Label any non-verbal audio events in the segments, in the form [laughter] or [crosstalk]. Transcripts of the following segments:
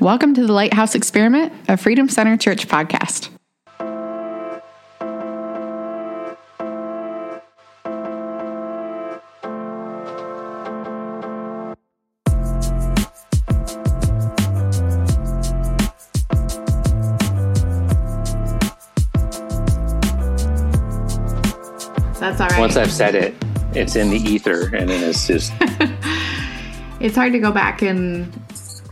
Welcome to the Lighthouse Experiment, a Freedom Center Church podcast. That's all right. Once I've said it, it's in the ether, and it's just [laughs] it's hard to go back and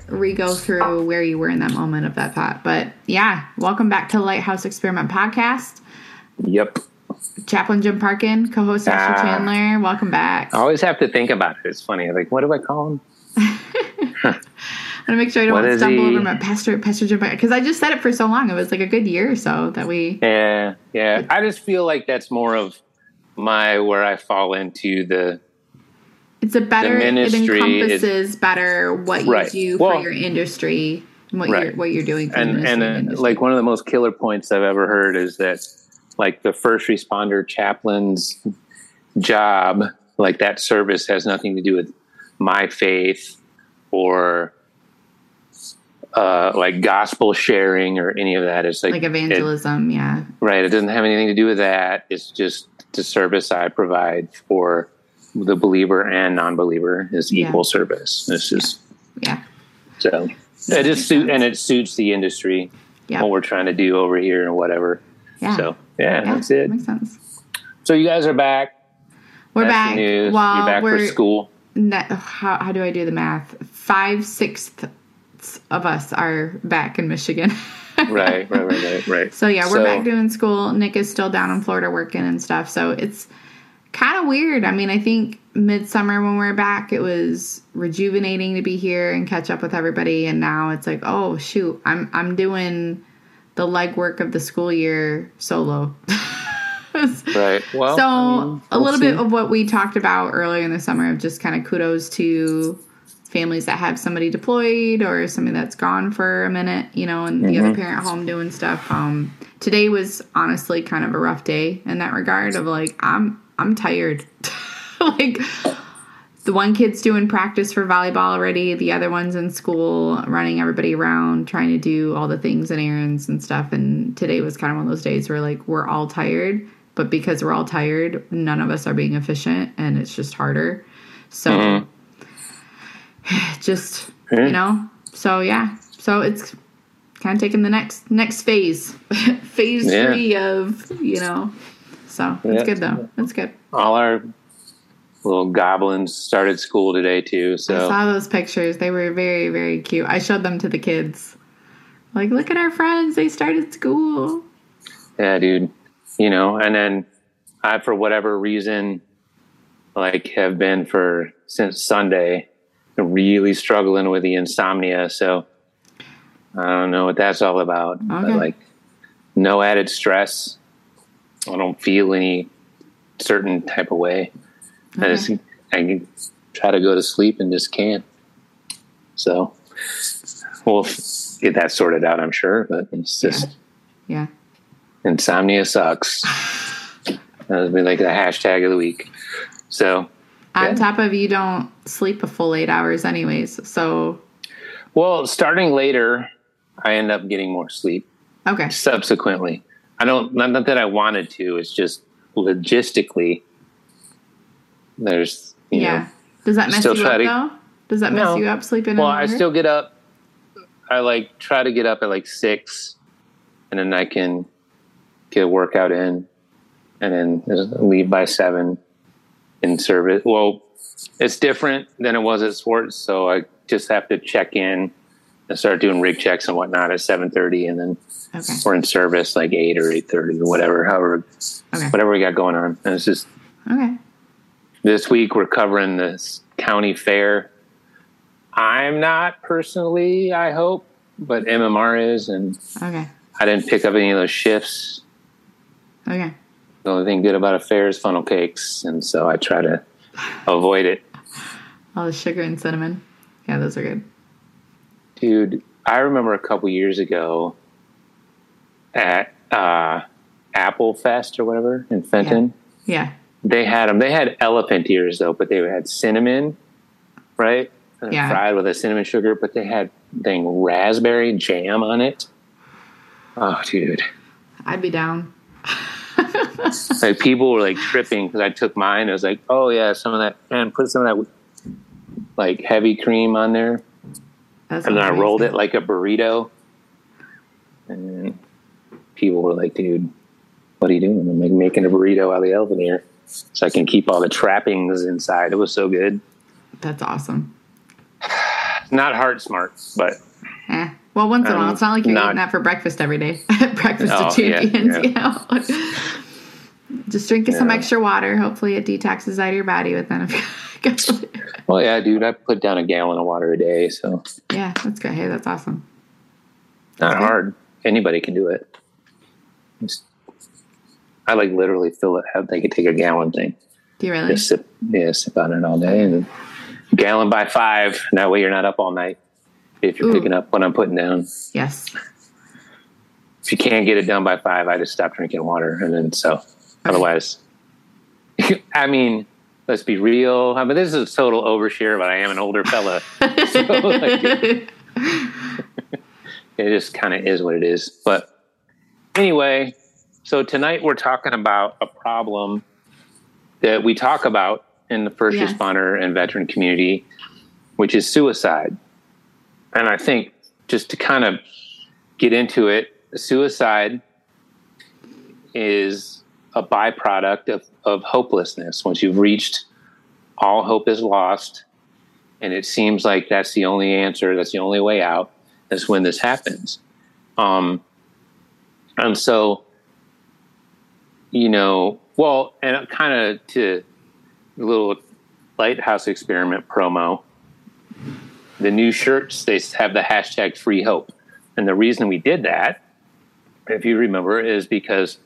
re-go through where you were in that moment of that thought. But yeah, welcome back to the Lighthouse Experiment podcast. yep. Chaplain Jim Parkin, co-host Ashley Ah. Chandler. Welcome back. I always have to think about it. It's funny. Like, what do I call him? [laughs] I want to make sure I don't stumble he? over my pastor, Pastor Jim because I just said it for so long. It was like a good year or so that we. Yeah, yeah. I just feel like that's more of my where I fall into the It's a better. It ministry is- encompasses better what you Right. do for Well- your industry, and what Right. you're what you're doing for and and uh, like one of the most killer points I've ever heard is that like the first responder chaplain's job, like that service has nothing to do with my faith or uh, like gospel sharing or any of that. It's like like it- evangelism. yeah. Right. It doesn't have anything to do with that. It's just the service I provide for the believer and non-believer is Yeah. equal service. This is Yeah. so it just suit and it suits the industry Yeah. what we're trying to do over here and whatever. Yeah. So yeah, Yeah, that's it. Makes sense. So you guys are back. We're That's back. news. Well, You're back for school. ne- how, how do I do the math? Five sixths of us are back in Michigan. [laughs] Right, right, right, right, right. So yeah, we're So- back doing school. Nick is still down in Florida working and stuff. So it's kind of weird. I mean, I think midsummer when we are back, it was rejuvenating to be here and catch up with everybody. And now it's like, oh shoot, I'm I'm doing the legwork of the school year solo. [laughs] Right. Well, So I mean, a we'll little see. bit of what we talked about earlier in the summer of just kind of kudos to families that have somebody deployed or somebody that's gone for a minute, you know, and the Mm-hmm. other parent home doing stuff. Um, today was honestly kind of a rough day in that regard of like I'm I'm tired. [laughs] like the one kid's doing practice for volleyball already, the other one's in school running everybody around trying to do all the things and errands and stuff and today was kind of one of those days where like we're all tired, but because we're all tired, none of us are being efficient and it's just harder. So mm-hmm. [sighs] just you know, so yeah. So it's kind of taking the next next phase. [laughs] phase Yeah. 3 of, you know. So, it's Yeah. good though. It's good. all our little goblins started school today too. So I saw those pictures. They were very, very cute. I showed them to the kids. Like, look at our friends. They started school. Yeah, dude. You know, and then I, for whatever reason, like have been for since Sunday, really struggling with the insomnia. So I don't know what that's all about. Okay. But like, no added stress. I don't feel any certain type of way. I just mm-hmm. I can try to go to sleep and just can't. So we'll get that sorted out, I'm sure. But it's just. Yeah. Insomnia sucks. [sighs] That'll be like the hashtag of the week. So, On Yeah. top of you don't sleep a full eight hours anyways. So, well, starting later, I end up getting more sleep okay. subsequently. I don't, not, not that I wanted to, it's just logistically, there's, you Yeah. know, Does that mess you up to- though? Does that mess No. you up sleeping in well, I still get up, I like try to get up at like six and then I can get a workout in and then leave by seven in service. Well, it's different than it was at sports, so I just have to check in and start doing rig checks and whatnot at seven thirty, and then Okay. we're in service like eight or eight thirty or whatever, however, Okay. whatever we got going on. And it's just Okay. this week we're covering this county fair. I'm not personally, I hope, but MMR is, and Okay. I didn't pick up any of those shifts. Okay. The only thing good about a fair is funnel cakes, and so I try to avoid it. All the sugar and cinnamon. Yeah, those are good. Dude, I remember a couple years ago at uh, Apple Fest or whatever in Fenton. Yeah. They had them. They had elephant ears though, but they had cinnamon, right? And Yeah. Fried with a cinnamon sugar, but they had thing raspberry jam on it. Oh, dude. I'd be down. [laughs] like people were like tripping because I took mine. I was like, oh yeah, some of that and put some of that like heavy cream on there, That's and then I rolled it like a burrito. And people were like, dude, what are you doing? I'm like making a burrito out of the elevator so I can keep all the trappings inside. It was so good. That's awesome. [sighs] Not heart smart, but Eh. Well, once in a while, Um, it's not like you're not- eating that for breakfast every day. [laughs] breakfast Oh, of champions, yeah, you know. [laughs] Just drink some extra water. Hopefully, it detoxes out of your body. But then, if well, yeah, dude, I put down a gallon of water a day, so yeah, that's good. Hey, that's awesome. not Okay. hard. Anybody can do it. Just- I like literally fill it. Have they could take a gallon thing. Do you really? Just sip, yeah, sip on it all day, and gallon by five. That way, you're not up all night. If you're Ooh. picking up what I'm putting down, Yes. if you can't get it done by five, I just stop drinking water, and then so otherwise, [laughs] I mean, let's be real. I mean, this is a total overshare, but I am an older fella. [laughs] so, like, [laughs] it just kind of is what it is. But anyway, so tonight we're talking about a problem that we talk about in the first Yes. responder and veteran community, which is suicide. And I think just to kind of get into it, suicide is a byproduct of, of hopelessness. Once you've reached all hope is lost, and it seems like that's the only answer, that's the only way out, is when this happens. Um, and so, you know, well, and kind of to a little lighthouse experiment promo, the new shirts, they have the hashtag free hope. And the reason we did that, if you remember, is because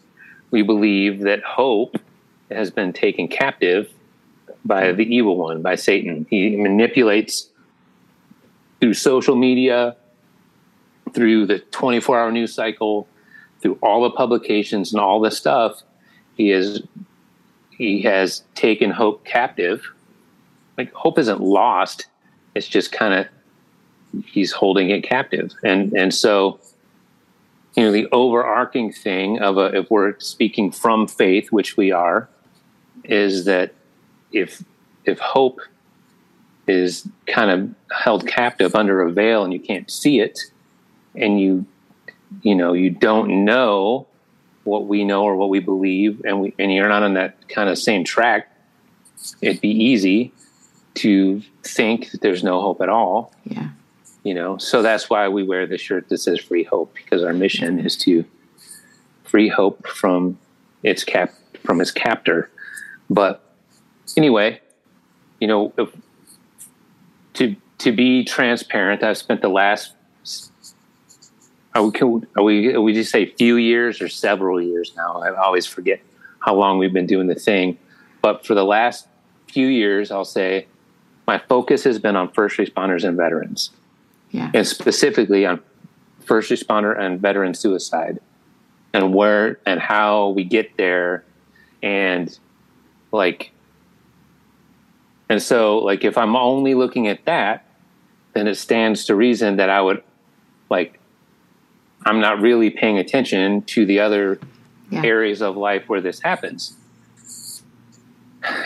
we believe that hope has been taken captive by the evil one, by Satan. He manipulates through social media, through the 24 hour news cycle, through all the publications and all the stuff. He is he has taken hope captive. Like hope isn't lost. It's just kind of he's holding it captive. And and so you know the overarching thing of a, if we're speaking from faith, which we are, is that if if hope is kind of held captive under a veil and you can't see it and you you know you don't know what we know or what we believe and we and you're not on that kind of same track it'd be easy to think that there's no hope at all Yeah. You know? So that's why we wear the shirt that says free hope because our mission is to free hope from its cap from its captor. But anyway you know if, to to be transparent i've spent the last are we, can, are we we just say few years or several years now? I always forget how long we've been doing the thing. But for the last few years i'll say my focus has been on first responders and veterans Yeah. and specifically on first responder and veteran suicide and where and how we get there and like and so like if i'm only looking at that then it stands to reason that i would like i'm not really paying attention to the other Yeah. areas of life where this happens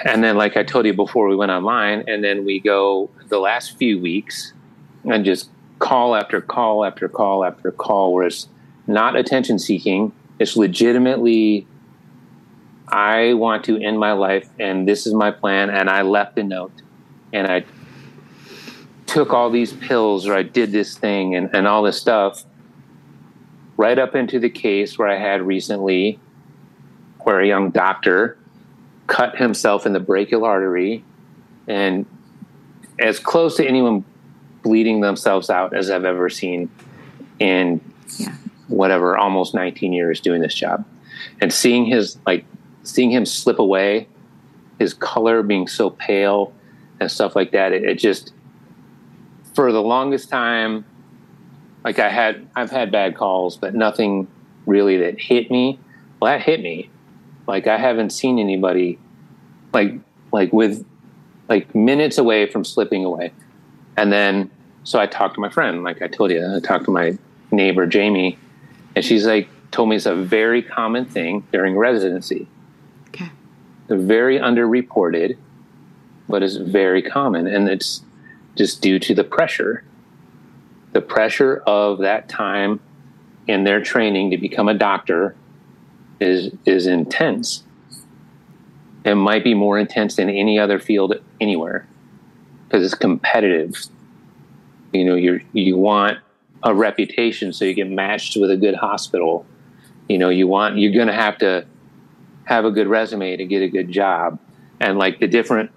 and then like i told you before we went online and then we go the last few weeks and just call after call after call after call where it's not attention seeking. It's legitimately i want to end my life and this is my plan and i left a note and i took all these pills or i did this thing and, and all this stuff right up into the case where i had recently where a young doctor cut himself in the brachial artery and as close to anyone bleeding themselves out as I've ever seen in Yeah. whatever almost 19 years doing this job. And seeing his like seeing him slip away his color being so pale and stuff like that it, it just for the longest time like I had I've had bad calls but nothing really that hit me. Well that hit me. Like I haven't seen anybody like like with like minutes away from slipping away. And then so I talked to my friend, like I told you, I talked to my neighbor Jamie, and she's like told me it's a very common thing during residency. Okay. They're very underreported, but it's very common, and it's just due to the pressure, the pressure of that time in their training to become a doctor is is intense. It might be more intense than any other field anywhere because it's competitive. You know, you you want a reputation, so you get matched with a good hospital. You know, you want you're going to have to have a good resume to get a good job, and like the different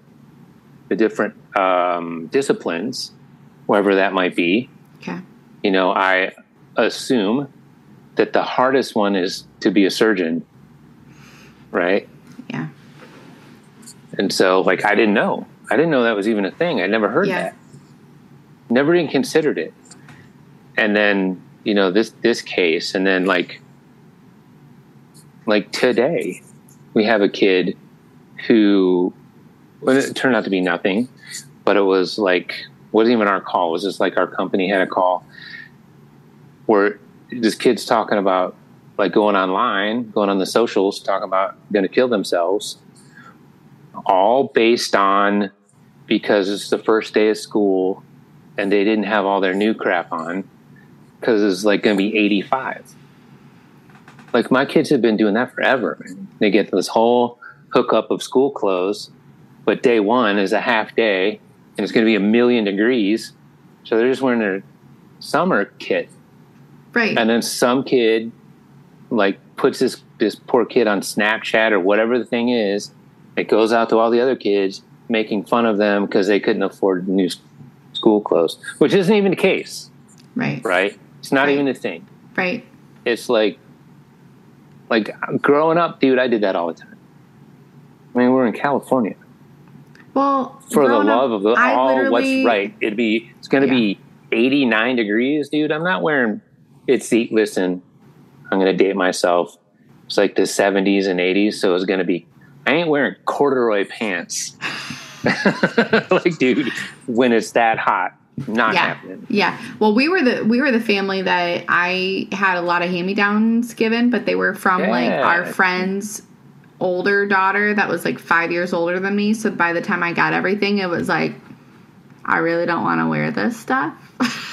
the different um, disciplines, wherever that might be. Okay. You know, I assume that the hardest one is to be a surgeon, right? Yeah. And so, like, I didn't know. I didn't know that was even a thing. I never heard Yeah. that. Never even considered it. And then, you know, this this case, and then like, like today, we have a kid who, it turned out to be nothing, but it was like wasn't even our call. It was just like our company had a call where this kid's talking about like going online, going on the socials, talking about going to kill themselves all based on because it's the first day of school and they didn't have all their new crap on because it's like going to be 85 like my kids have been doing that forever man. they get this whole hookup of school clothes but day one is a half day and it's going to be a million degrees so they're just wearing their summer kit Right. and then some kid like puts this this poor kid on Snapchat or whatever the thing is. It goes out to all the other kids, making fun of them because they couldn't afford new school clothes, which isn't even the case, right. right? It's not Right. even a thing. Right. It's like, like growing up, dude. I did that all the time. I mean, we're in California. Well, For the growing up, love of the, I all what's right, it'd be. It's going to Yeah. be 89 degrees, dude. I'm not wearing. It's the listen. I'm going to date myself. It's like the 70s and 80s, so it's going to be. I ain't wearing corduroy pants. [laughs] like, dude, when it's that hot, not yeah. happening. yeah. Well we were the we were the family that i had a lot of hand-me-downs given but they were from like our friend's older daughter that was like five years older than me. So by the time i got everything it was like i really don't want to wear this stuff [laughs]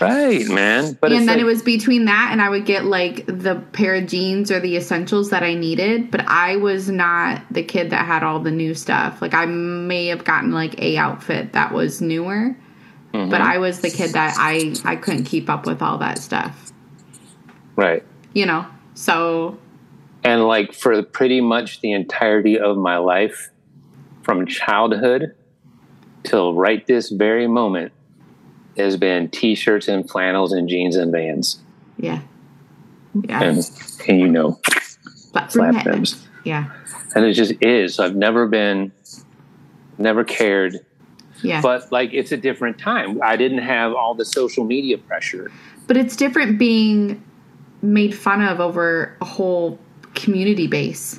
Right, man. But and then like, it was between that and I would get like the pair of jeans or the essentials that I needed, but I was not the kid that had all the new stuff. Like I may have gotten like a outfit that was newer, Mm-hmm. but I was the kid that I I couldn't keep up with all that stuff. right. You know. So And like for pretty much the entirety of my life, from childhood till right this very moment, has been t-shirts and flannels and jeans and vans. yeah. Yeah. And and you know, slap thems. Yeah. And it just is. I've never been never cared. Yeah. But like it's a different time. I didn't have all the social media pressure. But it's different being made fun of over a whole community base.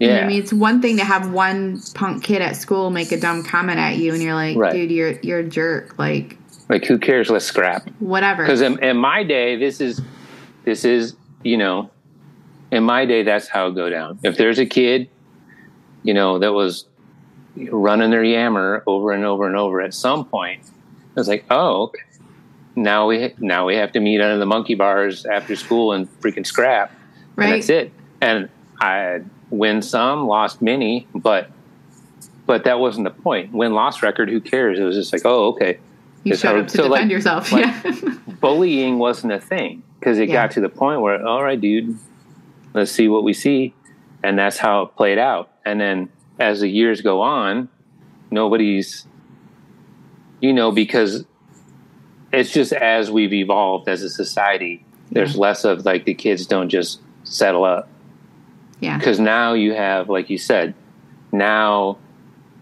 You know Yeah. I mean? It's one thing to have one punk kid at school make a dumb comment at you and you're like, Right. dude, you're you're a jerk. Like, Like who cares? Let's scrap. whatever. Because in, in my day, this is this is you know, in my day, that's how it go down. If there's a kid, you know, that was running their yammer over and over and over, at some point, it's like, oh, okay. now we now we have to meet under the monkey bars after school and freaking scrap. right? And that's it. And I win some, lost many, but but that wasn't the point. Win loss record, who cares? It was just like, oh, okay. You showed how- up to so, defend like- yourself. like- yeah. [laughs] bullying wasn't a thing because it Yeah. got to the point where all right dude let's see what we see and that's how it played out and then as the years go on nobody's you know because it's just as we've evolved as a society there's less of like the kids don't just settle up yeah. because now you have like you said now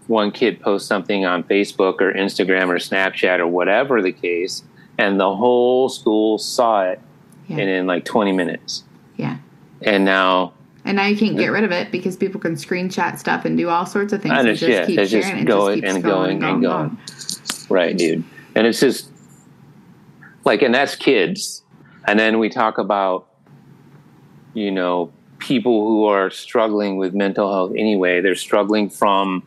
one kid posts something on facebook or instagram or snapchat or whatever the case and the whole school saw it Yeah. and in like 20 minutes Yeah. and now And now you can't get rid of it because people can screenshot stuff and do all sorts of things And and it's- just yeah, keep it's just sharing it. going just keeps and going going and going. right dude and it's just like, and that's kids. And then we talk about, you know, people who are struggling with mental health anyway. They're struggling from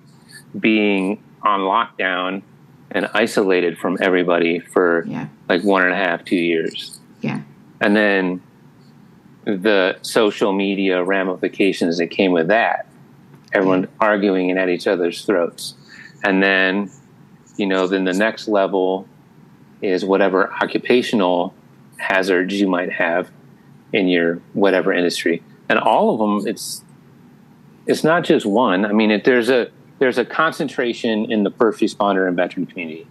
being on lockdown and isolated from everybody for Yeah. like one and a half, two years. Yeah. And then the social media ramifications that came with that. Everyone arguing and at each other's throats. And then, you know, then the next level is whatever occupational hazards you might have in your whatever industry. And all of them, it's it's not just one. I mean, it, there's a there's a concentration in the first responder and veteran community.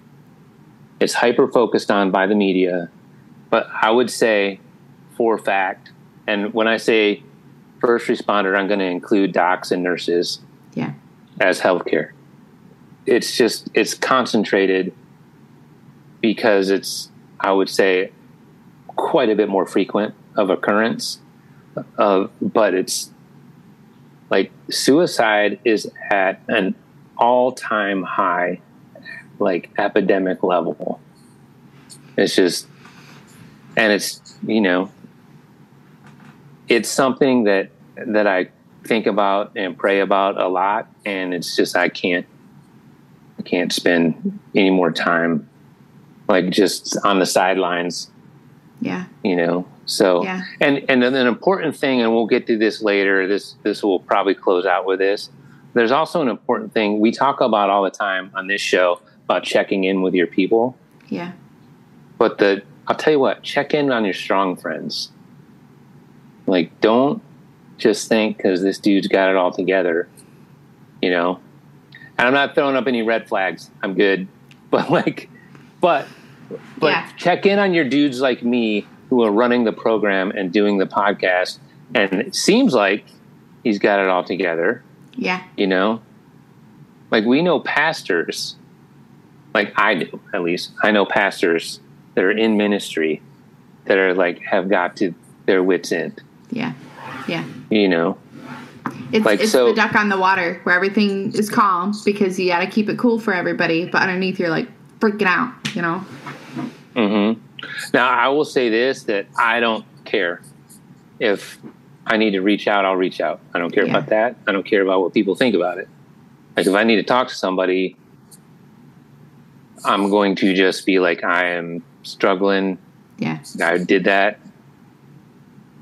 It's hyper focused on by the media, but I would say, for a fact, and when I say first responder, I'm going to include docs and nurses Yeah. as healthcare. It's just it's concentrated because it's I would say quite a bit more frequent of occurrence of but it's like suicide is at an all-time high like epidemic level. It's just and it's you know it's something that that i think about and pray about a lot and it's just i can't i can't spend any more time like just on the sidelines. Yeah. you know so Yeah. and and then an important thing and we'll get to this later this this will probably close out with this there's also an important thing we talk about all the time on this show about checking in with your people Yeah. but the i'll tell you what check in on your strong friends like don't just think because this dude's got it all together you know and i'm not throwing up any red flags i'm good [laughs] but like but but Yeah. check in on your dudes like me who are running the program and doing the podcast and it seems like he's got it all together Yeah. you know like we know pastors like i do at least i know pastors that are in ministry that are like have got to their wits end Yeah. Yeah. you know It's, Like, it's so- the duck on the water where everything is calm because you got to keep it cool for everybody, but underneath you're like freaking out, you know? hmm now i will say this that i don't care if i need to reach out i'll reach out i don't care Yeah. about that i don't care about what people think about it like if i need to talk to somebody i'm going to just be like i am struggling Yeah. I did that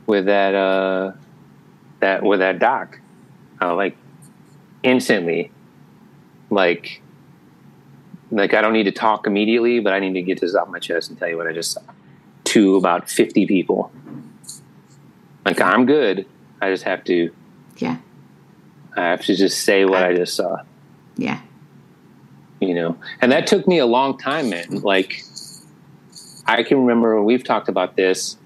with that uh that with that doc. Uh, like instantly. Like like I don't need to talk immediately, but I need to get this off my chest and tell you what I just saw. To about fifty people. Like I'm good. I just have to Yeah. I have to just say what I just saw. Yeah. you know and that took me a long time man like i can remember we've talked about this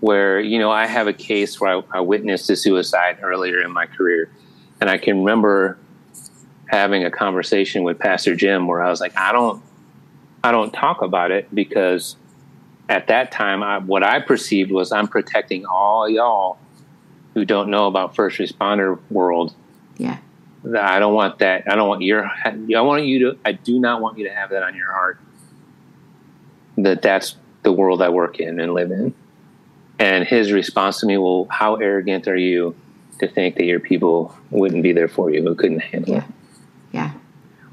where you know i have a case where I, I witnessed a suicide earlier in my career and i can remember having a conversation with pastor jim where i was like i don't i don't talk about it because at that time I, what i perceived was i'm protecting all y'all who don't know about first responder world Yeah. I don't want that. I don't want your. I want you to. I do not want you to have that on your heart. That that's the world I work in and live in. And his response to me, well, how arrogant are you to think that your people wouldn't be there for you, who couldn't handle Yeah. it?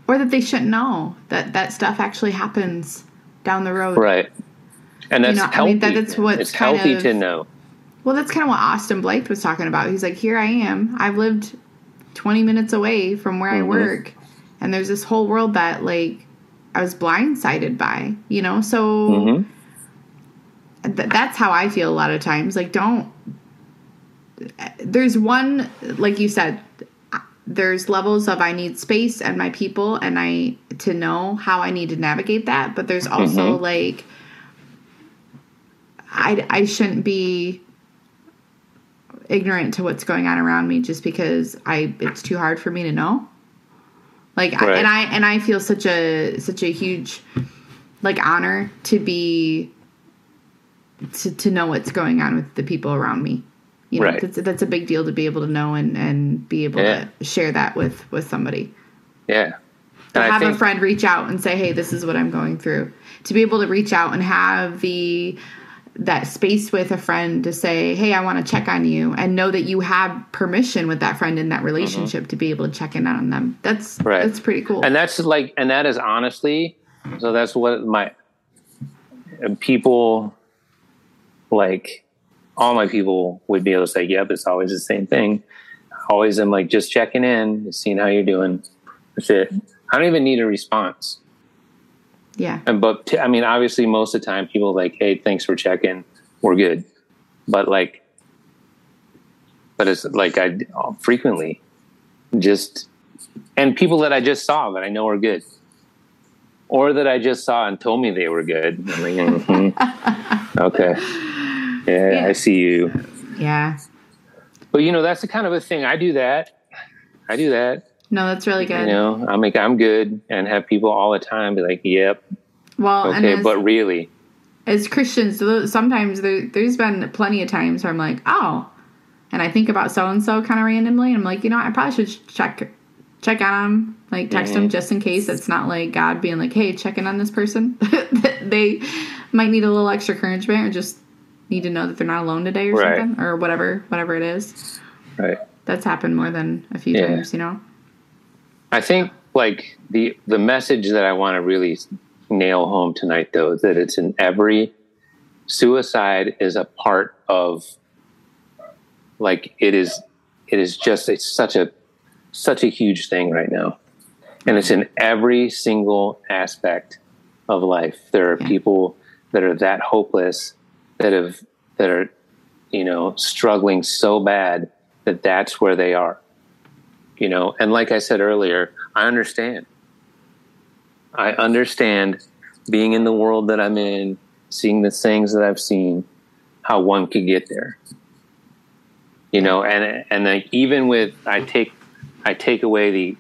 Or that they shouldn't know that that stuff actually happens down the road. Right. And that's know, I healthy. mean, that- that's what's it's healthy of- to know. Well, that's kind of what Austin Blythe was talking about. He's like, here I am. I've lived 20 minutes away from where Mhm. I work. And there's this whole world that, like, I was blindsided by, you know? So hmm th- that's how I feel a lot of times. Like, don't. There's one, like you said, there's levels of I need space and my people and I to know how I need to navigate that. But there's also Mhm. like, I, I shouldn't be ignorant to what's going on around me just because I it's too hard for me to know. Like I, and I and I feel such a such a huge like honor to be to, to know what's going on with the people around me. You know, Right. that's that's a big deal to be able to know and and be able Yeah. to share that with with somebody. Yeah. To And have a friend reach out and say, "Hey, this is what I'm going through." To be able to reach out and have the that space with a friend to say, "Hey, I want to check on you," and know that you have permission with that friend in that relationship to be able to check in on them. That's Mm-hmm. Right. that's pretty cool. and that's like and that is honestly so that's what my people like all my people would be able to say yep it's always the same thing. Always I'm like just checking in seeing how you're doing. That's it. I don't even need a response. Yeah. and but t- i mean obviously most of the time people are like hey thanks for checking. We're good. But like but it's like i frequently just and people that i just saw that i know are good. Or that i just saw and told me they were good. I'm like, [laughs] mhm. okay yeah, Yeah. i see you Yeah. but you know that's the kind of a thing i do that i do that No, that's really good. you know i'm like i'm good and have people all the time be like yep well, and okay as, but really as Christians, sometimes there, there's been plenty of times where I'm like, oh, and I think about so and so kind of randomly, and I'm like, you know, I probably should check check on them, like text Mm-hmm. them just in case. It's not like God being like, hey, check in on this person. [laughs] they might need a little extra encouragement, or just need to know that they're not alone today, or Right. something, or whatever, whatever it is. right That's happened more than a few Yeah. times, you know. I think like the the message that I want to really nail home tonight though is that it's in every suicide is a part of like it is it is just it's such a such a huge thing right now and it's in every single aspect of life there are Yeah. people that are that hopeless that have that are you know struggling so bad that that's where they are. You know and like i said earlier i understand. I understand being in the world that i'm in seeing the things that i've seen how one could get there. You know and and even with i take i take away the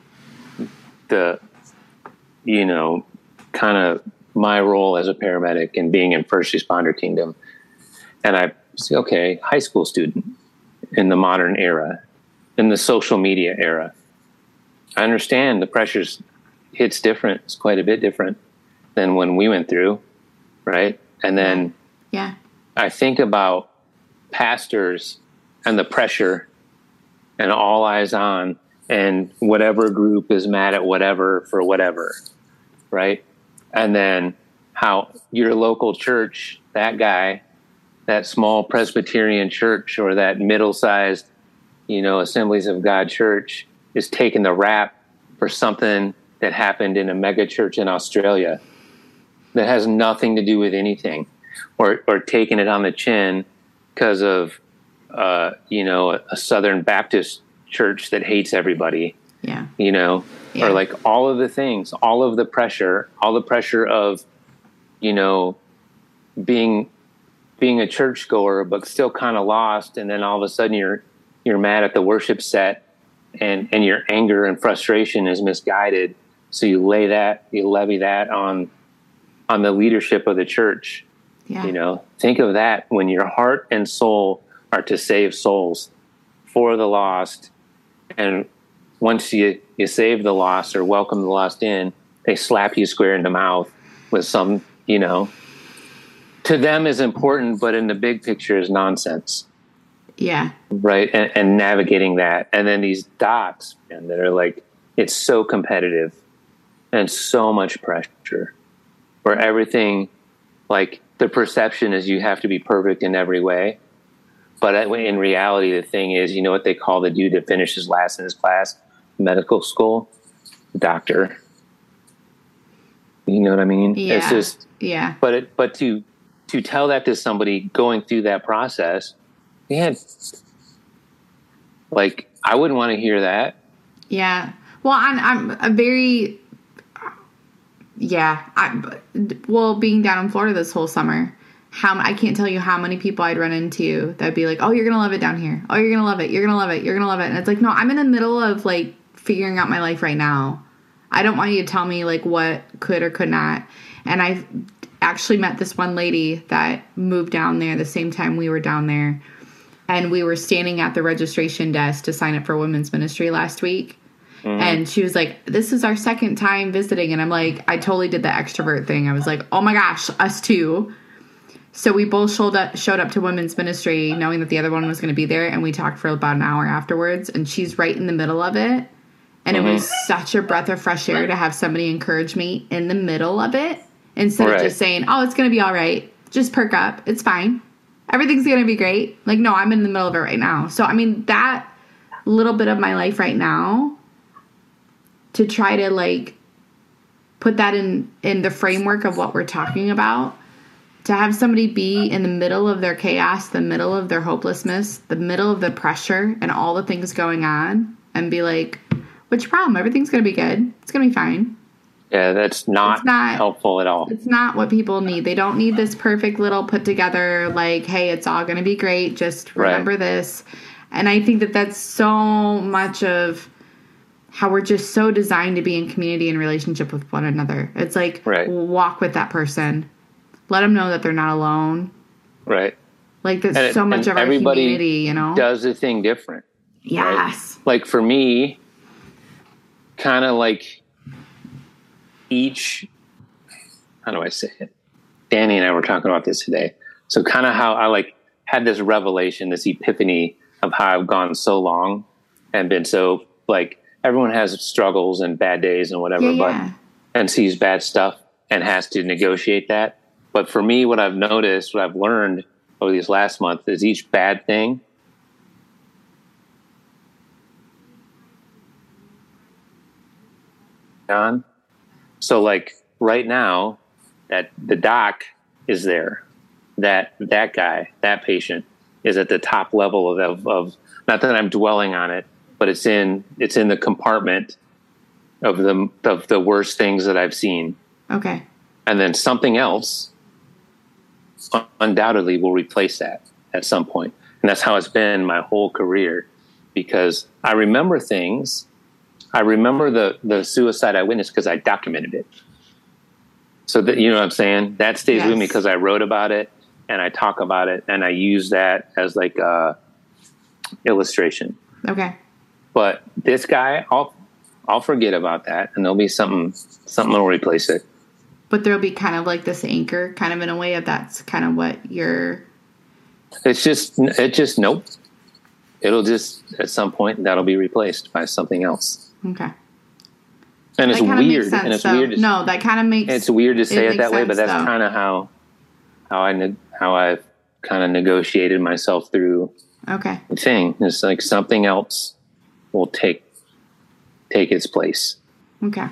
the you know kind of my role as a paramedic and being in first responder kingdom and i say okay high school student in the modern era in the social media era i understand the pressures hits different it's quite a bit different than when we went through right and then Yeah. I think about pastors and the pressure and all eyes on and whatever group is mad at whatever for whatever, right? And then how your local church, that guy, that small Presbyterian church or that middle sized, you know, Assemblies of God church is taking the rap for something that happened in a mega church in Australia that has nothing to do with anything or or taking it on the chin because of uh, you know a, a Southern Baptist church that hates everybody, Yeah. you know, Yeah. or like all of the things, all of the pressure, all the pressure of you know being being a churchgoer but still kind of lost, and then all of a sudden you're you're mad at the worship set, and and your anger and frustration is misguided, so you lay that you levy that on on the leadership of the church Yeah. you know, think of that when your heart and soul are to save souls for the lost. And once you, you save the lost or welcome the lost in, they slap you square in the mouth with some, you know, to them is important, but in the big picture is nonsense, Yeah. right? And, and navigating that. And then these docs, and that are like, it's so competitive and so much pressure where everything like the perception is you have to be perfect in every way but in reality the thing is you know what they call the dude that finishes last in his class medical school doctor you know what i mean Yeah. it's just Yeah. but it but to to tell that to somebody going through that process man like i wouldn't want to hear that Yeah. Well, I'm, I'm a very, yeah. I, well, being down in Florida this whole summer, how I can't tell you how many people I'd run into that'd be like, "Oh, you're gonna love it down here. Oh, you're gonna love it. You're gonna love it. You're gonna love it." And it's like, no, I'm in the middle of like figuring out my life right now. I don't want you to tell me like what could or could not. And I actually met this one lady that moved down there the same time we were down there and we were standing at the registration desk to sign up for women's ministry last week mm-hmm. And she was like, This is our second time visiting. And I'm like, I totally did the extrovert thing. I was like, Oh my gosh, us too. So we both showed up, showed up to women's ministry knowing that the other one was going to be there. And we talked for about an hour afterwards. And she's right in the middle of it. And it mm-hmm. was such a breath of fresh air to have somebody encourage me in the middle of it instead Right. of just saying, Oh, it's going to be all right. Just perk up. It's fine. Everything's going to be great. Like, no, I'm in the middle of it right now. So, I mean, that little bit of my life right now to try to like put that in in the framework of what we're talking about to have somebody be in the middle of their chaos the middle of their hopelessness the middle of the pressure and all the things going on and be like what's your problem everything's gonna be good it's gonna be fine Yeah, that's not, not- helpful at all. it's not what people need they don't need this perfect little put together like hey it's all gonna be great just Right. remember this and i think that that's so much of how we're just so designed to be in community and relationship with one another it's like Right. walk with that person let them know that they're not alone Right. like that's And it- so much of our community you know Does a thing different. yes Like for me, kind of like each, how do I say it? Danny and I were talking about this today. So kind of how I like had this revelation, this epiphany of how I've gone so long and been so like everyone has struggles and bad days and whatever, yeah but and sees bad stuff and has to negotiate that. But for me, what I've noticed, what I've learned over these last month is each bad thing. John. So like right now, that the doc is there, that that guy, that patient is at the top level of, of, of not that I'm dwelling on it, but it's in it's in the compartment of the of the worst things that I've seen, okay and then something else undoubtedly will replace that at some point. point, and that's how it's been my whole career. Because I remember things, I remember the the suicide I witnessed because I documented it. So that you know what I'm saying, that stays with me because I wrote about it and I talk about it and I use that as like a illustration. Okay. But this guy i'll i'll forget about that and there'll be something something will replace it. But there'll be kind of like this anchor kind of in a way of that's kind of what you're it's just it just nope. It'll just at some point that'll be replaced by something else okay and it's weird makes sense and it's though. weird to, no that kind of makes it's weird to say it, makes that way but that's kind of how how i ne- how i've kind of negotiated myself through okay the thing it's like something else will take take its place okay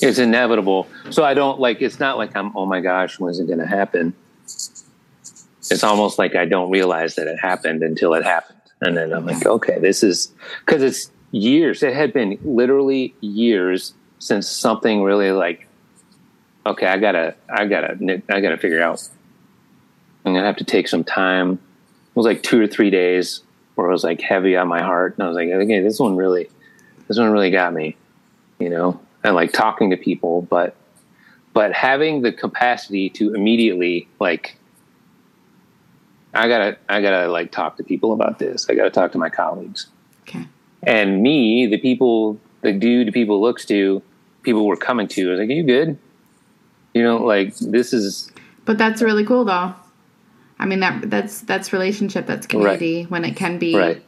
it's inevitable. So I don't like. It's not like I'm. Oh my gosh, when's it going to happen? It's almost like I don't realize that it happened until it happened, and then I'm like, okay, this is because it's years. It had been literally years since something really like. Okay, I gotta, I gotta, I gotta figure out. I'm gonna have to take some time. It was like two or three days where it was like heavy on my heart, and I was like, okay, this one really, this one really got me, you know and like talking to people but but having the capacity to immediately like i gotta i gotta like talk to people about this i gotta talk to my colleagues okay and me the people the dude people looks to people were coming to I was like are you good you know like this is But that's really cool though. I mean that that's that's relationship, that's community when it can be right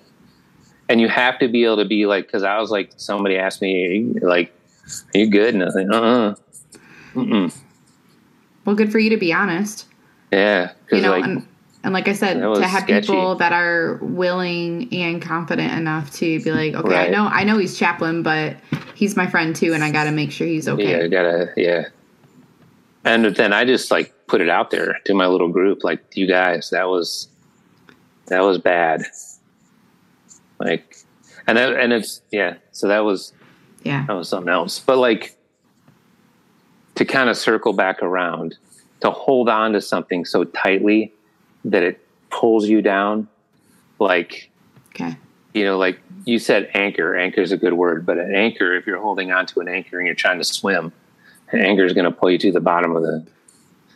and you have to be able to be like because i was like somebody asked me like are you good and i was like uh-uh Mm-mm. well good for you to be honest. yeah You know, like and and like I said, to have sketchy. people that are willing and confident enough to be like, okay, I know I know he's chaplain, but he's my friend too, and I got to make sure he's okay. Yeah, I gotta yeah. And then I just like put it out there to my little group, like you guys, that was that was bad. Like, and that, and it's yeah. So that was Yeah. that was something else. But like to kind of circle back around, to hold on to something so tightly that it pulls you down, like Okay. you know, like you said, anchor. Anchor is a good word, but an anchor, if you're holding on to an anchor and you're trying to swim, an anchor is going to pull you to the bottom of the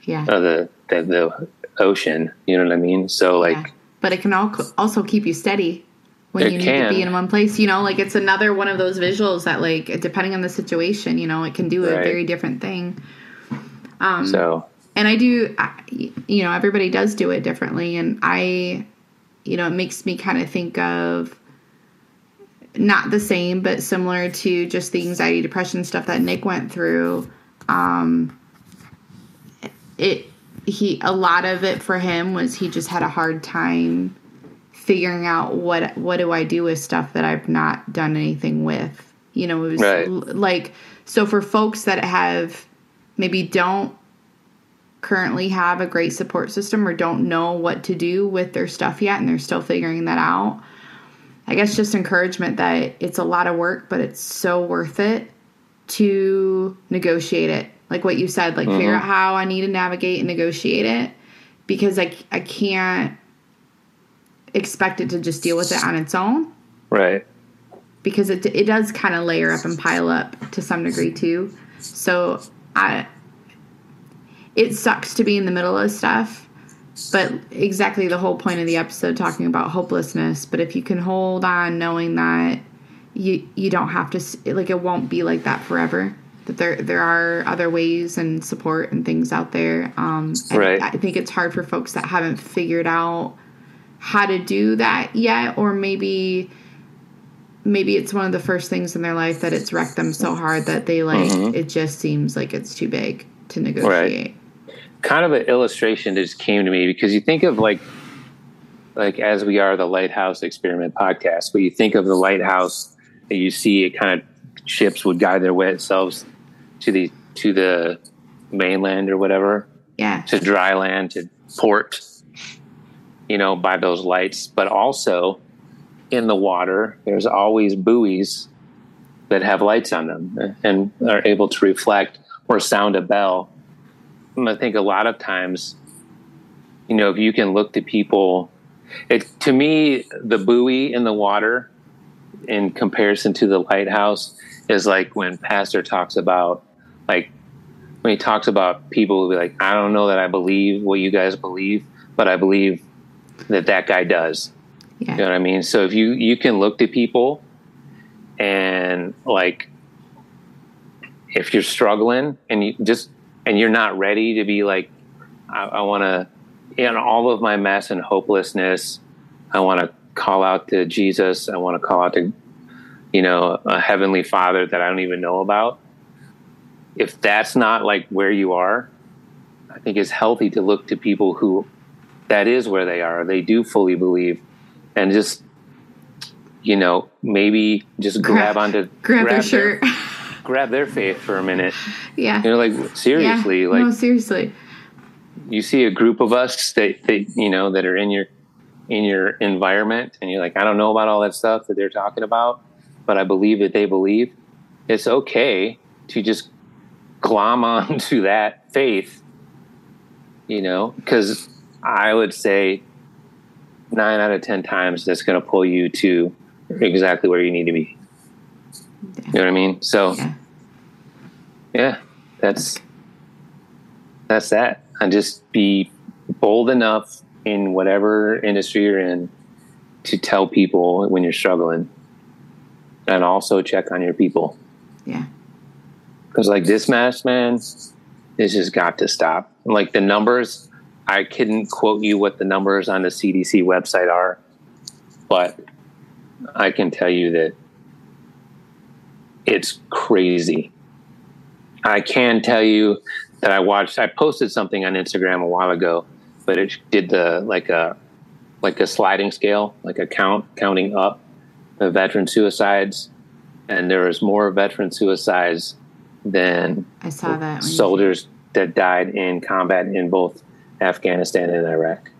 Yeah. of the, the the ocean. You know what I mean? So like, yeah. But it can al- also keep you steady. when you need can. to be in one place. You know, like it's another one of those visuals that, like, depending on the situation, you know, it can do a very different thing. Um, So and I do, I, you know, everybody does do it differently, and I, you know, it makes me kind of think of not the same, but similar to just the anxiety, depression stuff that Nick went through. Um, it he a lot of it for him was he just had a hard time figuring out what what do I do with stuff that I've not done anything with. You know, it was Right. l- like so for folks that have maybe don't currently have a great support system or don't know what to do with their stuff yet and they're still figuring that out. I guess just encouragement that it's a lot of work, but it's so worth it to negotiate it. Like what you said, like mm-hmm. figure out how I need to navigate and negotiate it because I, I can't expect it to just deal with it on its own right. because it, it does kind of layer up and pile up to some degree too. So I, it sucks to be in the middle of stuff, but exactly the whole point of the episode talking about hopelessness. But if you can hold on, knowing that you you don't have to like it won't be like that forever. That there there are other ways and support and things out there. Um, Right. I think it's hard for folks that haven't figured out how to do that yet, or maybe maybe it's one of the first things in their life that it's wrecked them so hard that they like Mhm. it just seems like it's too big to negotiate. Kind of an illustration that just came to me because you think of like like as we are the lighthouse experiment podcast but you think of the lighthouse and you see it kind of ships would guide their way themselves to the to the mainland or whatever Yeah. to dry land to port you know by those lights but also in the water there's always buoys that have lights on them and are able to reflect or sound a bell I think a lot of times, you know, if you can look to people, it to me the buoy in the water, in comparison to the lighthouse, is like when Pastor talks about, like when he talks about people who be like, I don't know that I believe what you guys believe, but I believe that that guy does. Yeah. You know what I mean? So if you you can look to people and like if you're struggling and you just and you're not ready to be like I, I want to in all of my mess and hopelessness, I want to call out to Jesus. I want to call out to you know a heavenly Father that I don't even know about. If that's not like where you are, I think it's healthy to look to people who that is where they are. They do fully believe, and just you know maybe just grab, [laughs] Grab- onto Grab, their shirt. Grab their faith for a minute. yeah. You know, like seriously, yeah. like no, seriously. you see a group of us that, that you know that are in your in your environment, and you're like, I don't know about all that stuff that they're talking about, but I believe that they believe. It's okay to just glom [laughs] onto that faith, you know, because I would say nine out of ten times that's going to pull you to exactly where you need to be. You know what I mean? So Yeah. yeah, that's that's that. And just be bold enough in whatever industry you're in to tell people when you're struggling, and also check on your people. Yeah. Because like this mess, man, this just got to stop. Like the numbers, I couldn't quote you what the numbers on the CDC website are, but I can tell you that it's crazy. I can tell you that I watched. I posted something on Instagram a while ago, but it did the like a like a sliding scale, like a count counting up the veteran suicides, and there was more veteran suicides than I saw that. soldiers that died in combat in both Afghanistan and Iraq.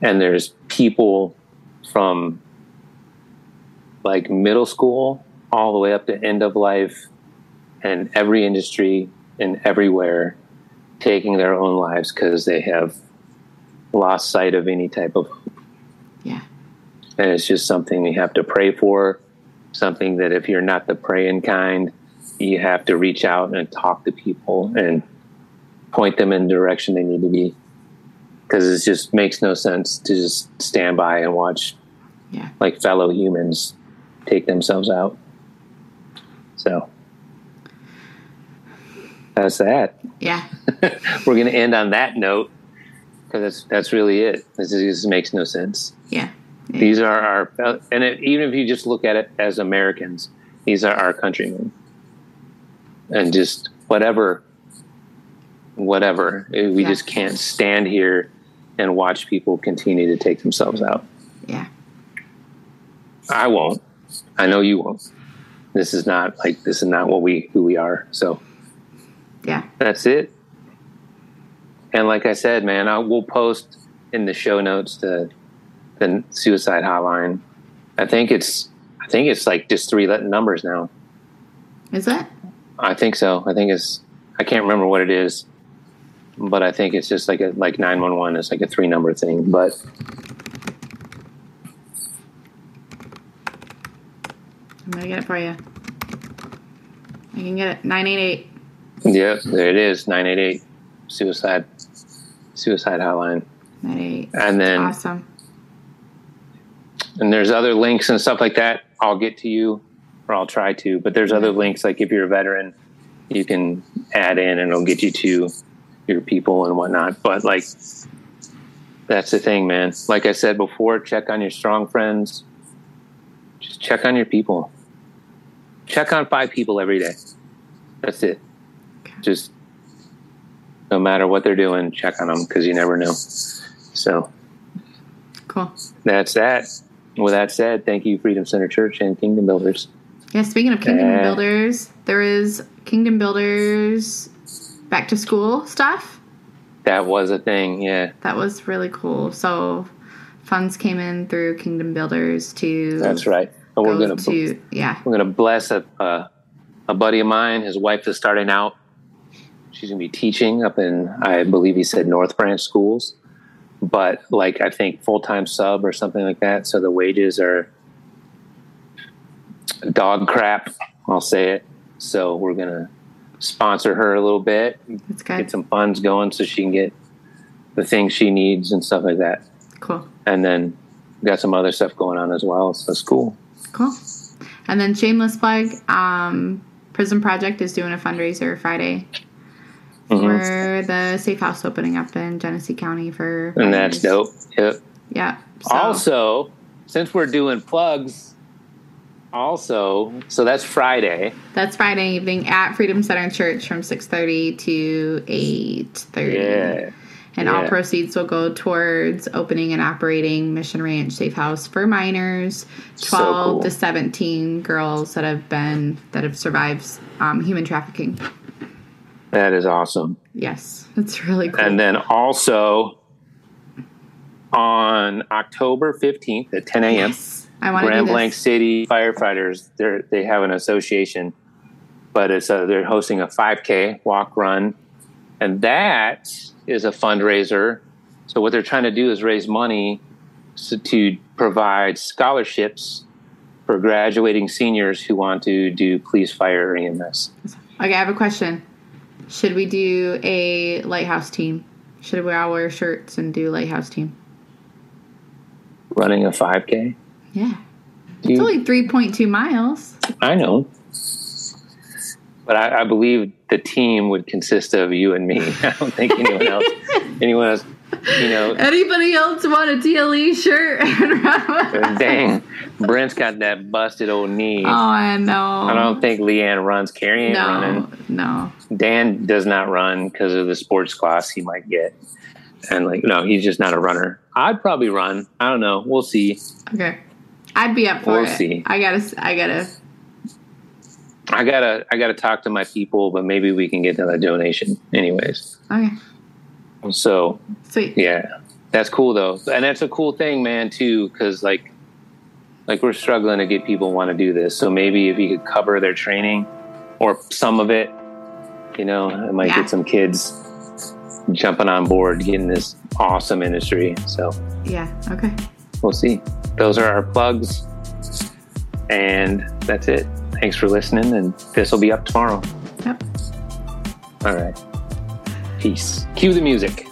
And there's people from like middle school all the way up to end of life and every industry and everywhere taking their own lives because they have lost sight of any type of Yeah. and it's just something you have to pray for something that if you're not the praying kind you have to reach out and talk to people and point them in the direction they need to be because it just makes no sense to just stand by and watch Yeah. like fellow humans take themselves out. So that's that. Yeah. [laughs] We're going to end on that note because that's that's really it. This is- this makes no sense. Yeah. yeah. These are our, and it, even if you just look at it as Americans, these are our countrymen, and just whatever, whatever. Eh, we Yeah. just can't stand here and watch people continue to take themselves out. Yeah. I won't. I know you won't. This is not like this is not what we who we are. So Yeah. that's it. And like I said, man, I will post in the show notes the the suicide hotline. I think it's I think it's like just three numbers now. Is that? I think so. I think it's I can't remember what it is, but I think it's just like a like nine one one. It's like a three number thing. But I'm gonna get it for you. I can get it. Nine eight eight. Yep, there it is. Nine eight eight suicide suicide hotline. Nine eight. And then Awesome. and there's other links and stuff like that i'll get to you or i'll try to but there's other links like if you're a veteran you can add in and it'll get you to your people and whatnot but like that's the thing man like i said before check on your strong friends just check on your people check on five people every day that's it just no matter what they're doing check on them because you never know so Cool. that's that. With that said, thank you, Freedom Center Church and Kingdom Builders. Yeah, speaking of Kingdom Uh, Builders, there is Kingdom Builders back to school stuff. That was a thing, yeah. That was really cool. So funds came in through Kingdom Builders to That's right. And we're gonna to yeah. we're gonna bless a uh, a buddy of mine. His wife is starting out. She's gonna be teaching up in I believe he said North Branch schools, but like I think full time sub or something like that. So the wages are dog crap. I'll say it. So we're gonna sponsor her a little bit, That's good. get some funds going so she can get the things she needs and stuff like that. cool. And then got some other stuff going on as well. So it's cool. Cool. And then shameless plug, um, Prison Project is doing a fundraiser Friday Mhm. for the safe house opening up in Genesee County for And that's dope. Yep. Yeah. So, Also, since we're doing plugs, also, so that's Friday. that's Friday evening at Freedom Center Church from six thirty to eight thirty. Yeah. And all proceeds will go towards opening and operating Mission Ranch Safe House for minors, So 12 cool. to 17 girls that have been, that have survived um, human trafficking. That is awesome. Yes, that's really cool. And then also on October 15th at 10 a.m., yes, I want Grand Blanc. City firefighters, they're, they have an association, but it's a, they're hosting a 5K walk run. And that is a fundraiser. So what they're trying to do is raise money so to provide scholarships for graduating seniors who want to do police, fire, or EMS. Okay, I have a question. Should we do a lighthouse team? Should we all wear shirts and do lighthouse team? Running a 5K? Yeah. Dude, It's only 3.2 miles. I know. But I, I believe the team would consist of you and me. [laughs] I don't think anyone else, anyone else, you know, Anybody else want a TLE shirt? [laughs] dang, Brent's got that busted old knee. oh, I know. I don't think Leanne runs. Carrie ain't No, running. no. Dan does not run because of the sports class he might get. And like, no, he's just not a runner. I'd probably run. I don't know. We'll see. Okay. I'd be up for We'll it. see. I gotta, I gotta. I gotta, I gotta talk to my people, but maybe we can get another donation, anyways. Okay. So Sweet. Yeah, that's cool though, and that's a cool thing, man, too, because like, like we're struggling to get people want to do this. So maybe if you could cover their training or some of it, you know, it might Yeah. get some kids jumping on board, getting this awesome industry. So Yeah. Okay. we'll see. Those are our plugs, and that's it. Thanks for listening, and this will be up tomorrow. Yep. All right. Peace. Cue the music.